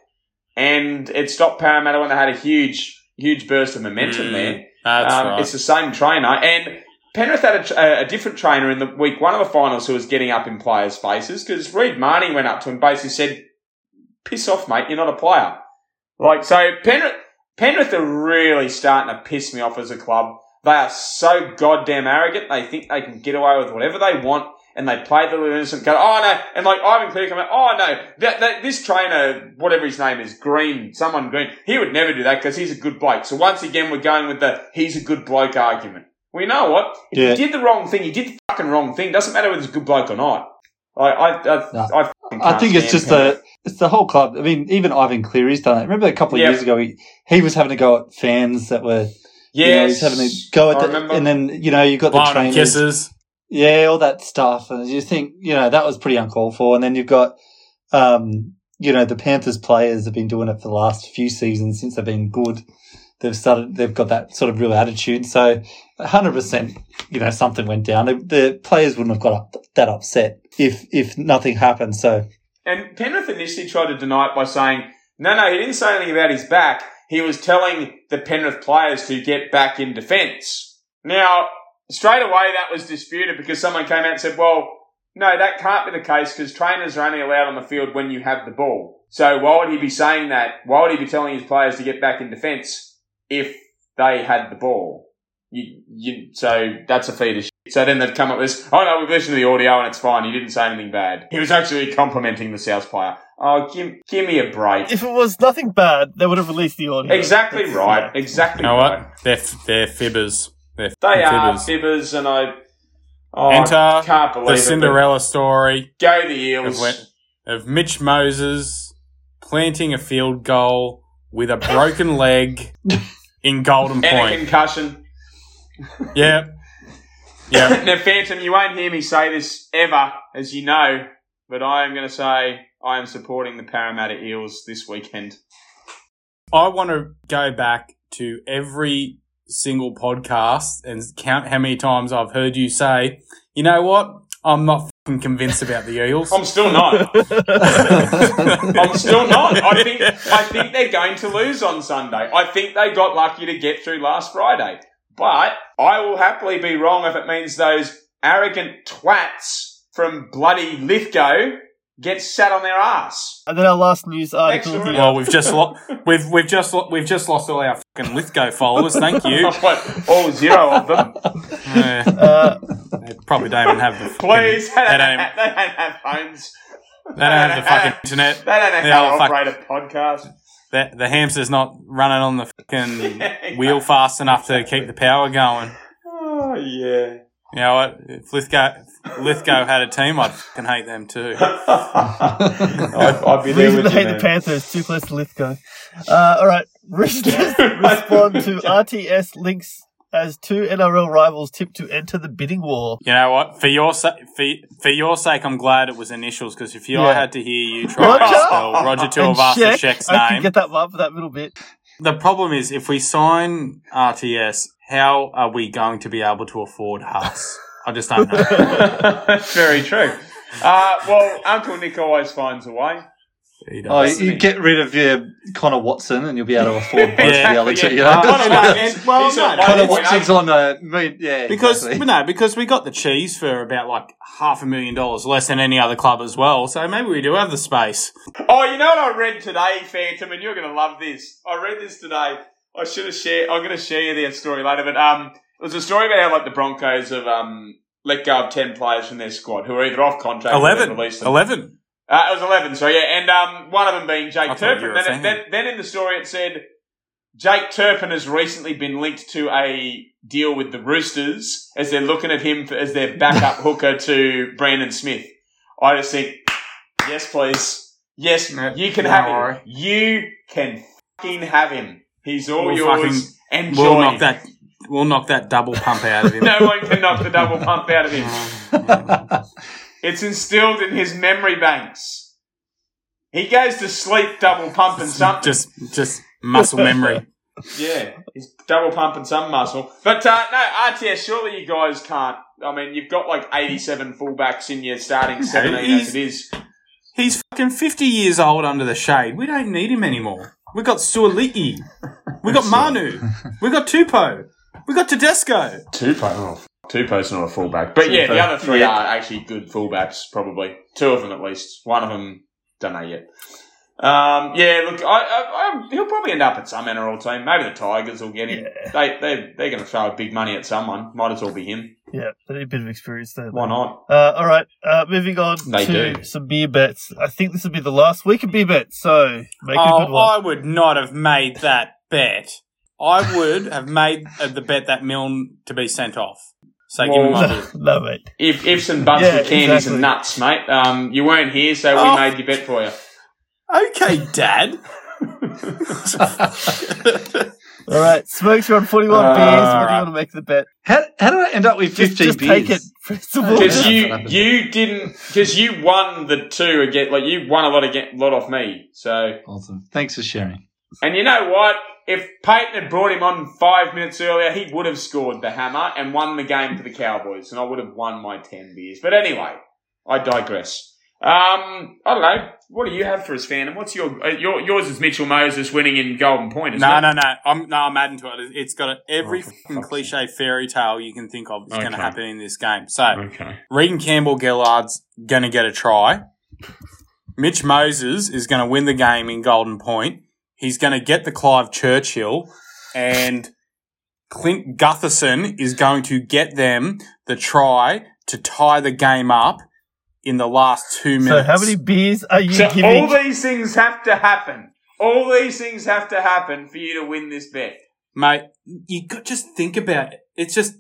And it stopped Parramatta when they had a huge, huge burst of momentum Mm, there. That's Um, right. It's the same trainer, and Penrith had a, a, different trainer in the week one of the finals who was getting up in players' faces because Reed Mahoney went up to him and basically said, "Piss off, mate! You're not a player." Like so, Penrith Penrith are really starting to piss me off as a club. They are so goddamn arrogant. They think they can get away with whatever they want. And they play the innocent go, oh no, and like Ivan Cleary come out, oh no, that, that, this trainer, whatever his name is, Green, someone Green, he would never do that because he's a good bloke. So once again, we're going with the he's a good bloke argument. Well, you know what? If Yeah. you did the wrong thing, he did the fucking wrong thing. Doesn't matter whether he's a good bloke or not. I, I, I, No. I, I think it's just Penrith. the it's the whole club. I mean, even Ivan Cleary's done it. Remember a couple of Yeah. years ago, he, he was having to go at fans that were you know, Yes, he's having to go at I the, and then you know you got the Blowing on trainers, kisses. yeah, all that stuff, and you think you know that was pretty uncalled for. And then you've got um, you know the Panthers players have been doing it for the last few seasons since they've been good. They've started. They've got that sort of real attitude. So, hundred percent, you know, something went down. The, the players wouldn't have got up, that upset if if nothing happened. So, And Penrith initially tried to deny it by saying, no, no, he didn't say anything about his back. He was telling the Penrith players to get back in defence. Now, straight away that was disputed because someone came out and said, well, no, that can't be the case because trainers are only allowed on the field when you have the ball. So why would he be saying that? Why would he be telling his players to get back in defence if they had the ball? You, you, so that's a feed of shit. So then they've come up with this, oh no, we've listened to the audio and it's fine. He didn't say anything bad. He was actually complimenting the South player. Oh, give, give me a break. If it was nothing bad, they would have released the audio. Exactly That's- right. Exactly You know right. what? They're they're fibbers. They're They are fibbers. fibbers and I, oh, Enter I can't believe The it. Cinderella story Go the Eels. of, when- of Mitch Moses planting a field goal with a broken leg in Golden And a Point. concussion. Yeah. Yeah. now, Phantom, you won't hear me say this ever, as you know, but I am going to say I am supporting the Parramatta Eels this weekend. I want to go back to every single podcast and count how many times I've heard you say, you know what? I'm not convinced about the Eels. I'm still not. I'm still not. I think I think they're going to lose on Sunday. I think they got lucky to get through last Friday. But I will happily be wrong if it means those arrogant twats from bloody Lithgow get sat on their ass. And then our last news article. Next well, we've just lo- we've we've just lo- we've just lost all our fucking Lithgow followers. Thank you. What, all zero of them. Yeah, Uh, they probably don't even have the fucking, Please. They They don't, don't, they don't have phones. they don't have the fucking internet. They don't know They how to fuck- operate a podcast. the, the hamster's not running on the fucking wheel fast enough to keep the power going. Oh yeah. You know what? If Lithgow, Lithgow had a team, I'd fucking hate them too. I'd, I'd be there Reason with to you, hate the man. Panthers, too close to Lithgow. Uh, all right. Roosters respond to RTS links as two NRL rivals tip to enter the bidding war. You know what? For your sa- for, for your sake, I'm glad it was initials because if you Yeah. I had to hear you try to Roger? spell Roger And Tuivasa-Sheck, Sheck's I can name, get that one for that little bit. the problem is if we sign RTS, how are we going to be able to afford Haas? I just don't know. That's very true. Uh, well, Uncle Nick always finds a way. He Oh, does. you get rid of your Connor Watson and you'll be able to afford both Yeah, the other two. You yeah. know? Connor and- well, no, on no, Connor Watson's on a me- yeah because exactly. no, because we got the cheese for about like half a million dollars less than any other club as well. So maybe we do have the space. Oh, you know what I read today, Phantom, and you're going to love this. I read this today. I should have shared. I'm going to share you the story later, but um, it was a story about how like the Broncos have um let go of ten players from their squad who are either off contract or Eleven. released them. Eleven. Uh, it was 11, so yeah, and um, one of them being Jake I Turpin. Then, saying- then, then in the story it said Jake Turpin has recently been linked to a deal with the Roosters as they're looking at him for, as their backup hooker to Brandon Smith. I just think, yes, please. Yes, No, you can no have worry. him. You can fucking have him. He's all We'll yours. Enjoy. We'll knock that. We'll knock that double pump out of him. no one can knock the double pump out of him. It's instilled in his memory banks. He goes to sleep double pumping something. just, just muscle memory. yeah, he's double pumping some muscle. But uh, no, RTS, surely you guys can't. I mean, you've got like 87 fullbacks in your starting 17 as it is. He's fucking fifty years old under the shade. We don't need him anymore. We got Suaalii. We got Manu. We got Tupou. We got Tedesco. Tupou, oh, Tupou's not a fullback. But yeah, the other three yeah. are actually good fullbacks, probably. Two of them at least. One of them, don't know yet. Um, yeah, look, I, I, I, he'll probably end up at some NRL team. Maybe the Tigers will get him. Yeah. They, they, they're going to throw big money at someone. Might as well be him. Yeah, they need a bit of experience there. Why not? Uh, all right, uh, moving on They to do. some beer bets. I think this will be the last week of beer bets, so make it a good Oh, one. I would not have made that bet. I would have made uh, the bet that Milne to be sent off. So give me my bid. no, mate. If, ifs and buts Yeah, with candies exactly. and nuts, mate. Um, you weren't here, so we Oh. made your bet for you. Okay, Dad. All right, Smokes, you're on 41 Uh, beers. What do you want to make the bet? how, how did I end up with 15 just beers? take it. First of all, Because you you didn't because you won the two again. Like you won a lot again, lot off me. So Awesome. Thanks for sharing. and you know what? If Payten had brought him on five minutes earlier, he would have scored the hammer and won the game for the Cowboys, and I would have won my ten beers. But anyway, I digress. Um, I don't know. What do you have for us, fan? And What's your, uh, your yours? Is Mitchell Moses winning in Golden Point? Isn't No, it? no, no. I'm no, I'm adding to it. It's got a, every Oh, fucking fuck's cliche fairy tale you can think of is going to happen in this game. So Okay. Reagan Campbell-Gillard's going to get a try. Mitch Moses is going to win the game in Golden Point. He's going to get the Clive Churchill, and Clint Gutherson is going to get them the try to tie the game up in the last two minutes. so minutes. how many beers are you So giving? all these things have to happen. All these things have to happen for you to win this bet. mate? You got just think about it. It's just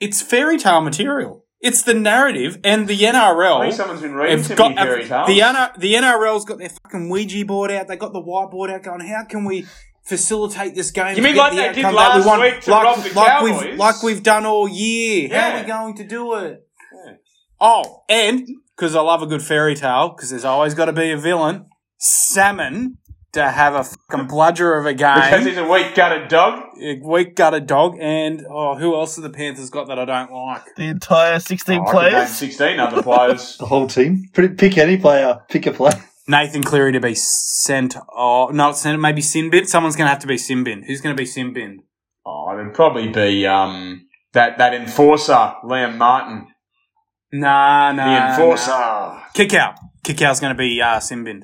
it's fairy tale material. It's the narrative, and the NRL. I think someone's been reading have to got me fairy tales. the NR, the NRL's got their fucking Ouija board out. They got the whiteboard out, going, "How can we facilitate this game?" You mean like the they did outcome that we last want?" week to like, rob the like Cowboys? we've like we've done all year. How are we going to do it? Yeah. Oh, and because I love a good fairy tale, because there's always got to be a villain. Salmon to have a fucking bludger of a game. because game. he's a weak gutted dog. A Weak gutted dog, and oh, who else have the Panthers got that I don't like? the entire 16 Oh, I could name players? sixteen other players. The whole team. Pick any player. Pick a player. Nathan Cleary to be sent. Oh, no, it's sent. Maybe Sinbin. Someone's going to have to be Sinbin. Who's going to be Sinbin? oh, it'd probably be um that that enforcer Liam Martin, Nah, nah. the nah. enforcer. Nah. Kikau. Kick out's going to be uh, Sinbin.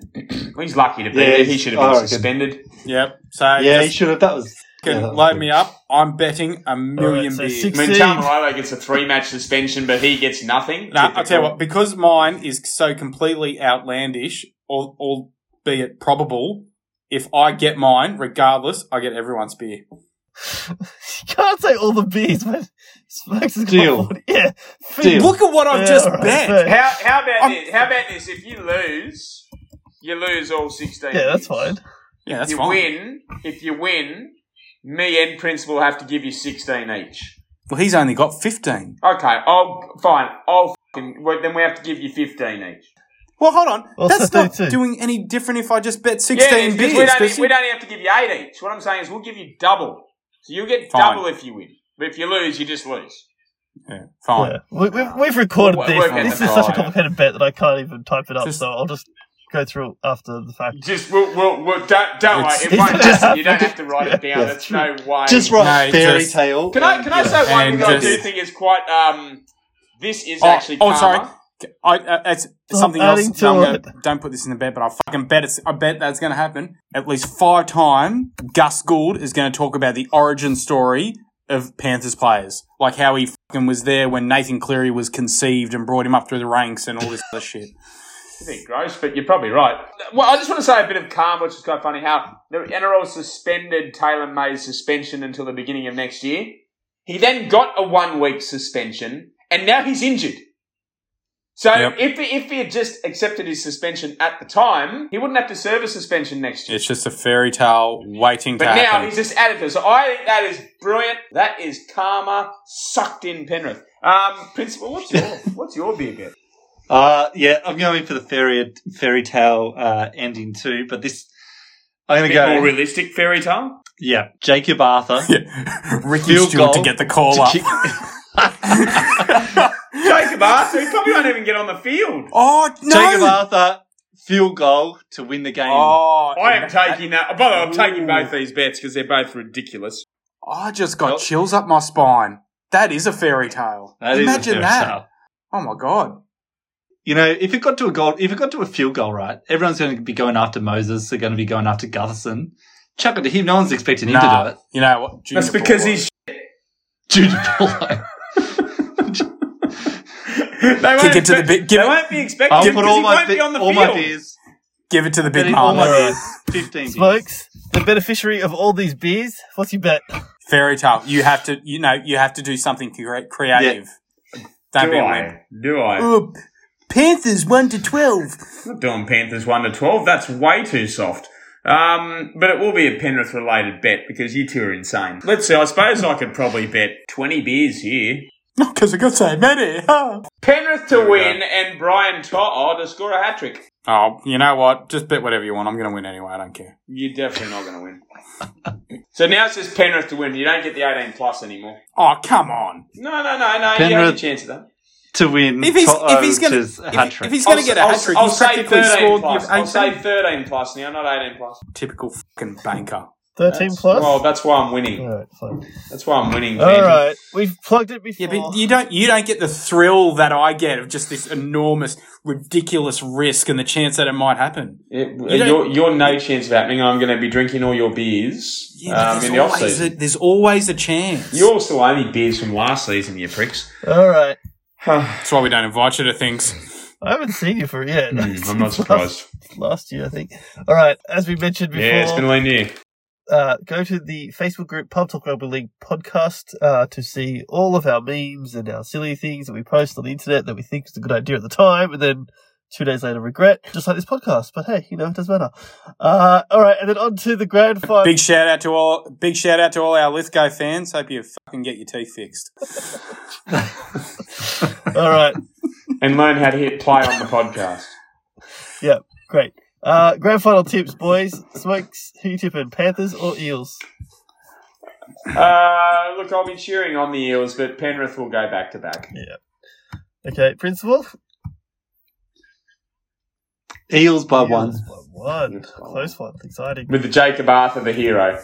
He's lucky to be Yeah, there. He should have been reckon. suspended. Yep. So Yeah, he should have. That was. can yeah, load me up. I'm betting a million so beers. six- I mean, Succeed. Tamalolo gets a three match suspension, but he gets nothing. No, I'll tell you what. Because mine is so completely outlandish, or albeit probable, if I get mine, regardless, I get everyone's beer. you can't say all the bees when Smokes has got Deal. 40. Yeah. Deal. Look at what I've Yeah, just alright, bet. How, how about I'm- this? How about this? If you lose, you lose all 16 Yeah, that's fine. Yeah, If that's you fine. win, if you win, me and Principal have to give you 16 each. Well, he's only got 15. Okay, I'll, fine. I'll fucking, well, then we have to give you 15 each. Well, hold on. Well, That's so not doing any different if I just bet 16 yeah, beers. we don't, 'cause we don't have to give you 8 each. What I'm saying is we'll give you double. So you'll get Fine. double if you win. But if you lose, you just lose. yeah, fine. Yeah. We, we've, we've recorded We'll this. work out This the is such a complicated bet that I can't even type it up, Just- so I'll just go through it after the fact. Just, we'll, we'll, we'll don't, don't worry. It's- It won't it's- happen. You don't have to write it down. Yeah. There's no way. Just write No, fairy just- tale. Can I, and, can I say one thing I do think is quite, um, this is Oh, actually oh, sorry. I, uh, it's Stop something else. to I'm gonna- it. don't put this in the bet, but I fucking bet it's. I bet that's going to happen at least five times. Gus Gould is going to talk about the origin story of Panthers players, like how he fucking was there when Nathan Cleary was conceived and brought him up through the ranks and all this other shit. Bit gross, but you're probably right. Well, I just want to say a bit of calm, which is quite funny. How the NRL suspended Taylan May's suspension until the beginning of next year. He then got a one week suspension, and now he's injured. So Yep. if he, if he had just accepted his suspension at the time, he wouldn't have to serve a suspension next year. It's just a fairy tale waiting to happen. But now he's just added to it. So I think that is brilliant. That is karma sucked in Penrith. Um, Principal, what's your what's your beer bet? Uh, yeah, I'm going for the fairy fairy tale uh, ending too, but this I'm going to go. More realistic fairy tale. yeah, Jakob Arthur. Yeah. Ricky Field Stewart to get the call to up. kick- Jakob Arthur, he probably won't even get on the field. oh no! Jakob Arthur field goal to win the game. Oh, I am taking that. By the way, I'm taking Ooh. both these bets because they're both ridiculous. I just got Oh. chills up my spine. That is a fairy tale. That is a Imagine fairy that. tale. Oh my god. You know, if it got to a goal, if it got to a field goal, right, everyone's going to be going after Moses. They're going to be going after Gutherson. Chuck it to him. No one's expecting him to do it. you know what? Junior That's because Paulo. he's. Jude Paulo. They Kick it to the big. bit- give They it- won't be expecting I'll put all my be be- on the all field. my beers. give it to the big Betting all my beers. Fifteen beers. Smokes, the beneficiary of all these beers. What's your bet? Fairy tale. You have to, you know, you have to do something cre- creative. Don't Do be a I? wimp. Do I? Panthers one to twelve. I'm not doing Panthers 1 to 12. That's way too soft. Um, but it will be a Penrith related bet because you two are insane. Let's see, I suppose I could probably bet 20 beers here. Not because I got so many. huh? Penrith to There we win and Brian To'o to score a hat trick. oh, you know what? Just bet whatever you want. I'm going to win anyway. I don't care. You're definitely not going to win. so now it's just Penrith to win. You don't get the 18 plus anymore. Oh, come on. No, no, no, no. you have Penrith- a chance of that. to win. If he's if he's going to to a hat if, trick. if he's going to get a I'll- hat trick, I'll he's say practically 13 scored plus. I'll say 13 plus now, not 18 plus. Typical fucking banker. 13 That's- plus? Well, that's why I'm winning. Alright, fine. That's why I'm winning. All Fancy. we've plugged it before. Yeah, but you don't you don't get the thrill that I get of just this enormous, ridiculous risk and the chance that it might happen. It, you're, you're no chance of happening. I'm going to be drinking all your beers Yeah, um, there's, in the off always a, season. there's always a chance. You all still owe me beers from last season, you pricks. All right. That's why we don't invite you to things. I haven't seen you for yet. Hmm, I'm Since not last- surprised. Last year, I think. All right, as we mentioned before, Yeah, it's been a lean year. Uh, go to the Facebook group Pub Talk Rugby League podcast uh, to see all of our memes and our silly things that we post on the internet that we think is a good idea at the time, and then two days later regret, just like this podcast. But hey, you know, it doesn't matter. Uh, all right, and then on to the grand final. Big shout out to all big shout out to all our Lithgow fans. Hope you fucking get your teeth fixed. all right, And learn how to hit play on the podcast. Yeah, great. Uh, grand final tips, boys. Smokes, who you tipping, Panthers or Eels? Uh, look, I'll be cheering on the Eels, but Penrith will go back to back. Yeah. Okay, Principal? Eels by one. By one. Close one. Exciting. With the Jakob Arthur, the hero.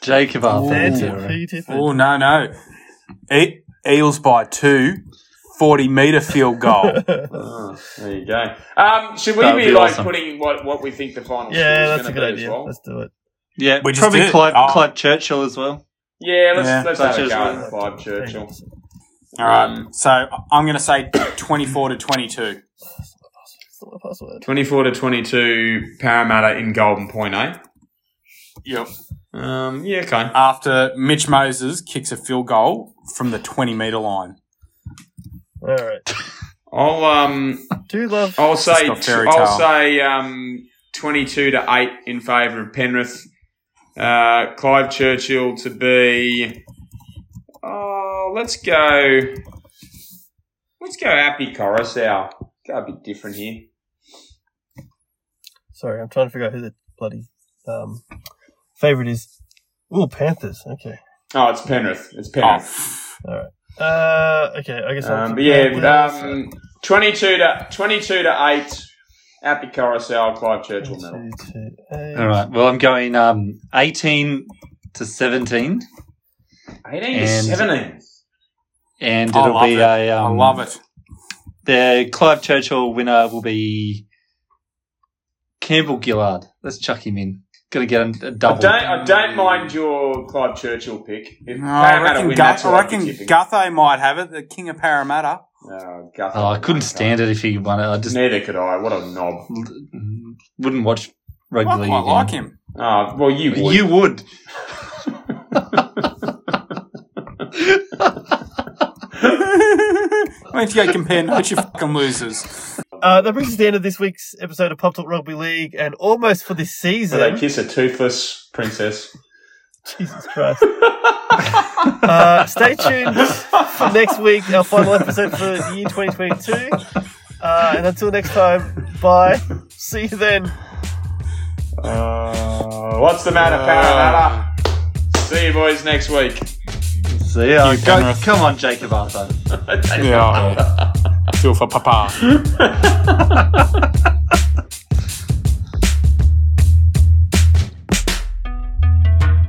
Jakob Arthur. Fancy. Zero. Who you tipping? Oh no no, e- Eels by two. 40 metre field goal. Oh, there you go. Um, should we That would be, be like awesome. putting what, what we think the final yeah, score that's is a going good to be idea. as well? Let's do it. Yeah, We just probably did. Clive, Oh. Clive Churchill as well. Yeah, let's Yeah. let's Such have a as go well. at Clive Churchill. All right. Um, So I'm going to say 24 to 22. Password. Twenty-four to twenty-two, Parramatta in Golden Point, eh? Yep. Um, yeah, okay. After Mitch Moses kicks a field goal from the 20 metre line. All right. I'll um, Do love. I'll say I'll tale. say um, twenty-two to eight in favour of Penrith. Uh, Clive Churchill to be. Oh, let's go. Let's go Api Koroisau. Go a bit different here. Sorry, I'm trying to figure out who the bloody um, favorite is. Ooh, Panthers. Okay. Oh, it's Penrith. It's Penrith. Oh, All right. Uh, okay. I guess. I'll Um, but yeah, Panthers. um, twenty-two to twenty-two to eight. Api Koroisau, Clive Churchill medal. Two, two, eight. All right. Well, I'm going um, 18 to 17, Eighteen to seventeen. and I it'll be it. a. I Um, love it. The Clive Churchill winner will be Campbell-Gillard. Let's chuck him in. Gonna get a, a I double. don't. I don't mind your Clive Churchill pick. If No, I reckon, win, Gu- that's I what I'd be reckon tipping. Gutho might have it, the king of Parramatta. Guthrie. Oh, I couldn't stand it if he won it. I just Neither could I. What a knob. Mm, wouldn't watch I rugby league quite again. like him. Oh, well, you would. You would. Why don't you go compare notes, you fucking losers? Uh, that brings us to the end of this week's episode of Pub Talk Rugby League, and almost for this So season. they kiss a toothless princess. Jesus Christ. uh, stay tuned for next week, our final episode for the year 2022. Uh, and until next time, bye. See you then. Uh, what's the matter, Parramatta? See you boys next week. See ya. You Go, come on, Jakob Arthur. Yeah. I feel for Papa.